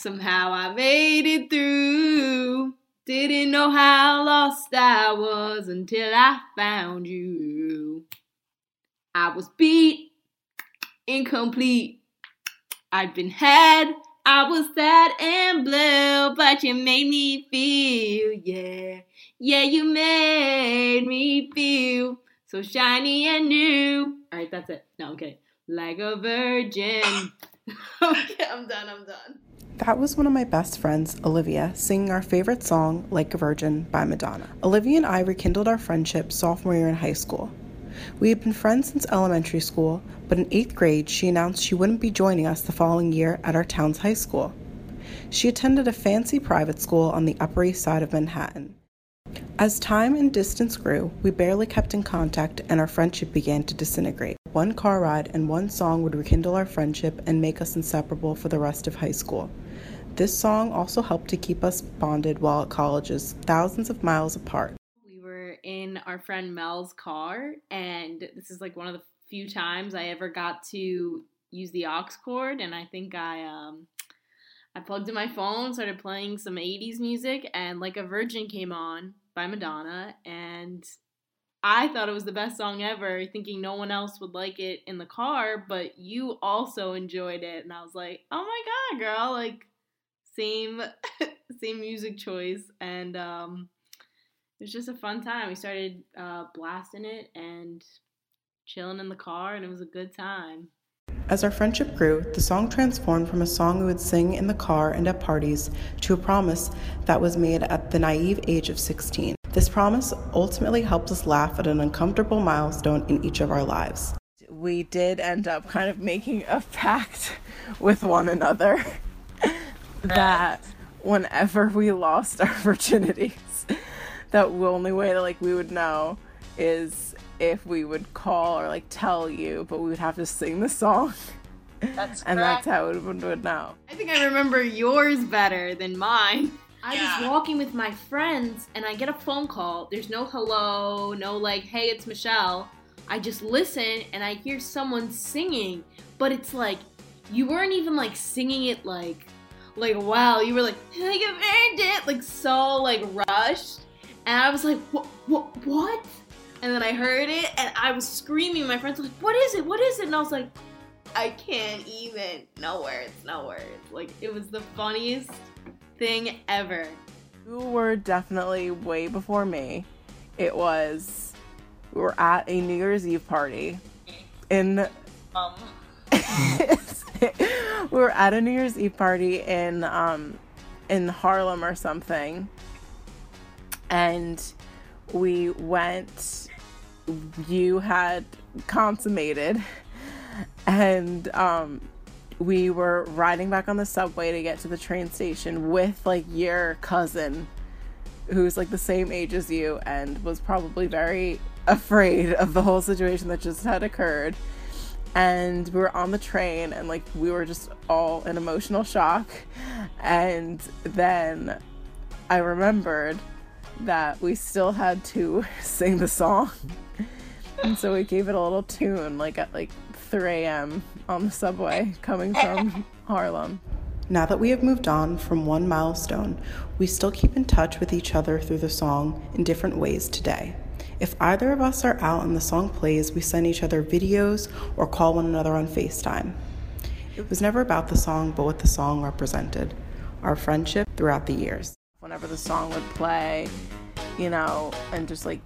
Somehow I made it through. Didn't know how lost I was until I found you. I was beat, incomplete. I'd been had, I was sad and blue, but you made me feel, yeah. Yeah, you made me feel so shiny and new. Alright, that's it. No, okay. Like a virgin. okay, I'm done, I'm done. That was one of my best friends, Olivia, singing our favorite song, Like a Virgin by Madonna. Olivia and I rekindled our friendship sophomore year in high school. We had been friends since elementary school, but in eighth grade, she announced she wouldn't be joining us the following year at our town's high school. She attended a fancy private school on the Upper East Side of Manhattan. As time and distance grew, we barely kept in contact and our friendship began to disintegrate. One car ride and one song would rekindle our friendship and make us inseparable for the rest of high school. This song also helped to keep us bonded while at colleges, thousands of miles apart. We were in our friend Mel's car, and this is like one of the few times I ever got to use the aux cord, and I think I um I plugged in my phone, started playing some 80s music, and Like a Virgin came on by Madonna, and I thought it was the best song ever, thinking no one else would like it in the car, but you also enjoyed it, and I was like, oh my god, girl, like same same music choice, and um, it was just a fun time. We started uh, blasting it and chilling in the car, and it was a good time. As our friendship grew, the song transformed from a song we would sing in the car and at parties to a promise that was made at the naive age of 16. This promise ultimately helps us laugh at an uncomfortable milestone in each of our lives. We did end up kind of making a pact with one another that whenever we lost our virginities, that the only way that like we would know is if we would call or like tell you, but we would have to sing the song. That's and that's how we would, would know. I think I remember yours better than mine. I Yeah. was walking with my friends and I get a phone call. There's no hello, no like, hey, it's Michelle. I just listen and I hear someone singing, but it's like you weren't even like singing it like like wow, you were like like a bandit, like so like rushed. And I was like, what what what? And then I heard it and I was screaming. My friends were like, what is it? What is it? And I was like, I can't even. No words, no words. Like it was the funniest thing ever. You were definitely way before me. It was we were at a New Year's Eve party in Um, we were at a New Year's Eve party in um in Harlem or something. And we went you had consummated and um we were riding back on the subway to get to the train station with like your cousin who's like the same age as you and was probably very afraid of the whole situation that just had occurred. And we were on the train and like we were just all in emotional shock. And then i remembered that we still had to sing the song. And so we gave it a little tune like at like 3 a.m on the subway coming from harlem now that we have moved on from one milestone we still keep in touch with each other through the song in different ways today if either of us are out and the song plays, we send each other videos or call one another on FaceTime. It was never about the song, but what the song represented our friendship throughout the years. Whenever the song would play, you know, and just like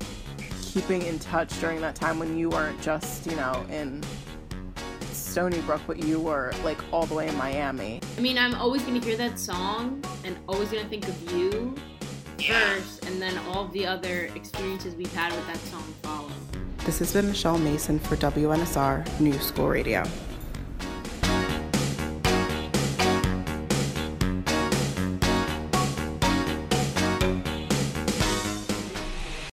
keeping in touch during that time when you weren't just, you know, in Stony Brook, but you were like all the way in Miami. I mean, I'm always gonna hear that song and always gonna think of you first, and then all the other experiences we've had with that song follow. This has been Michelle Mason for WNSR New School Radio.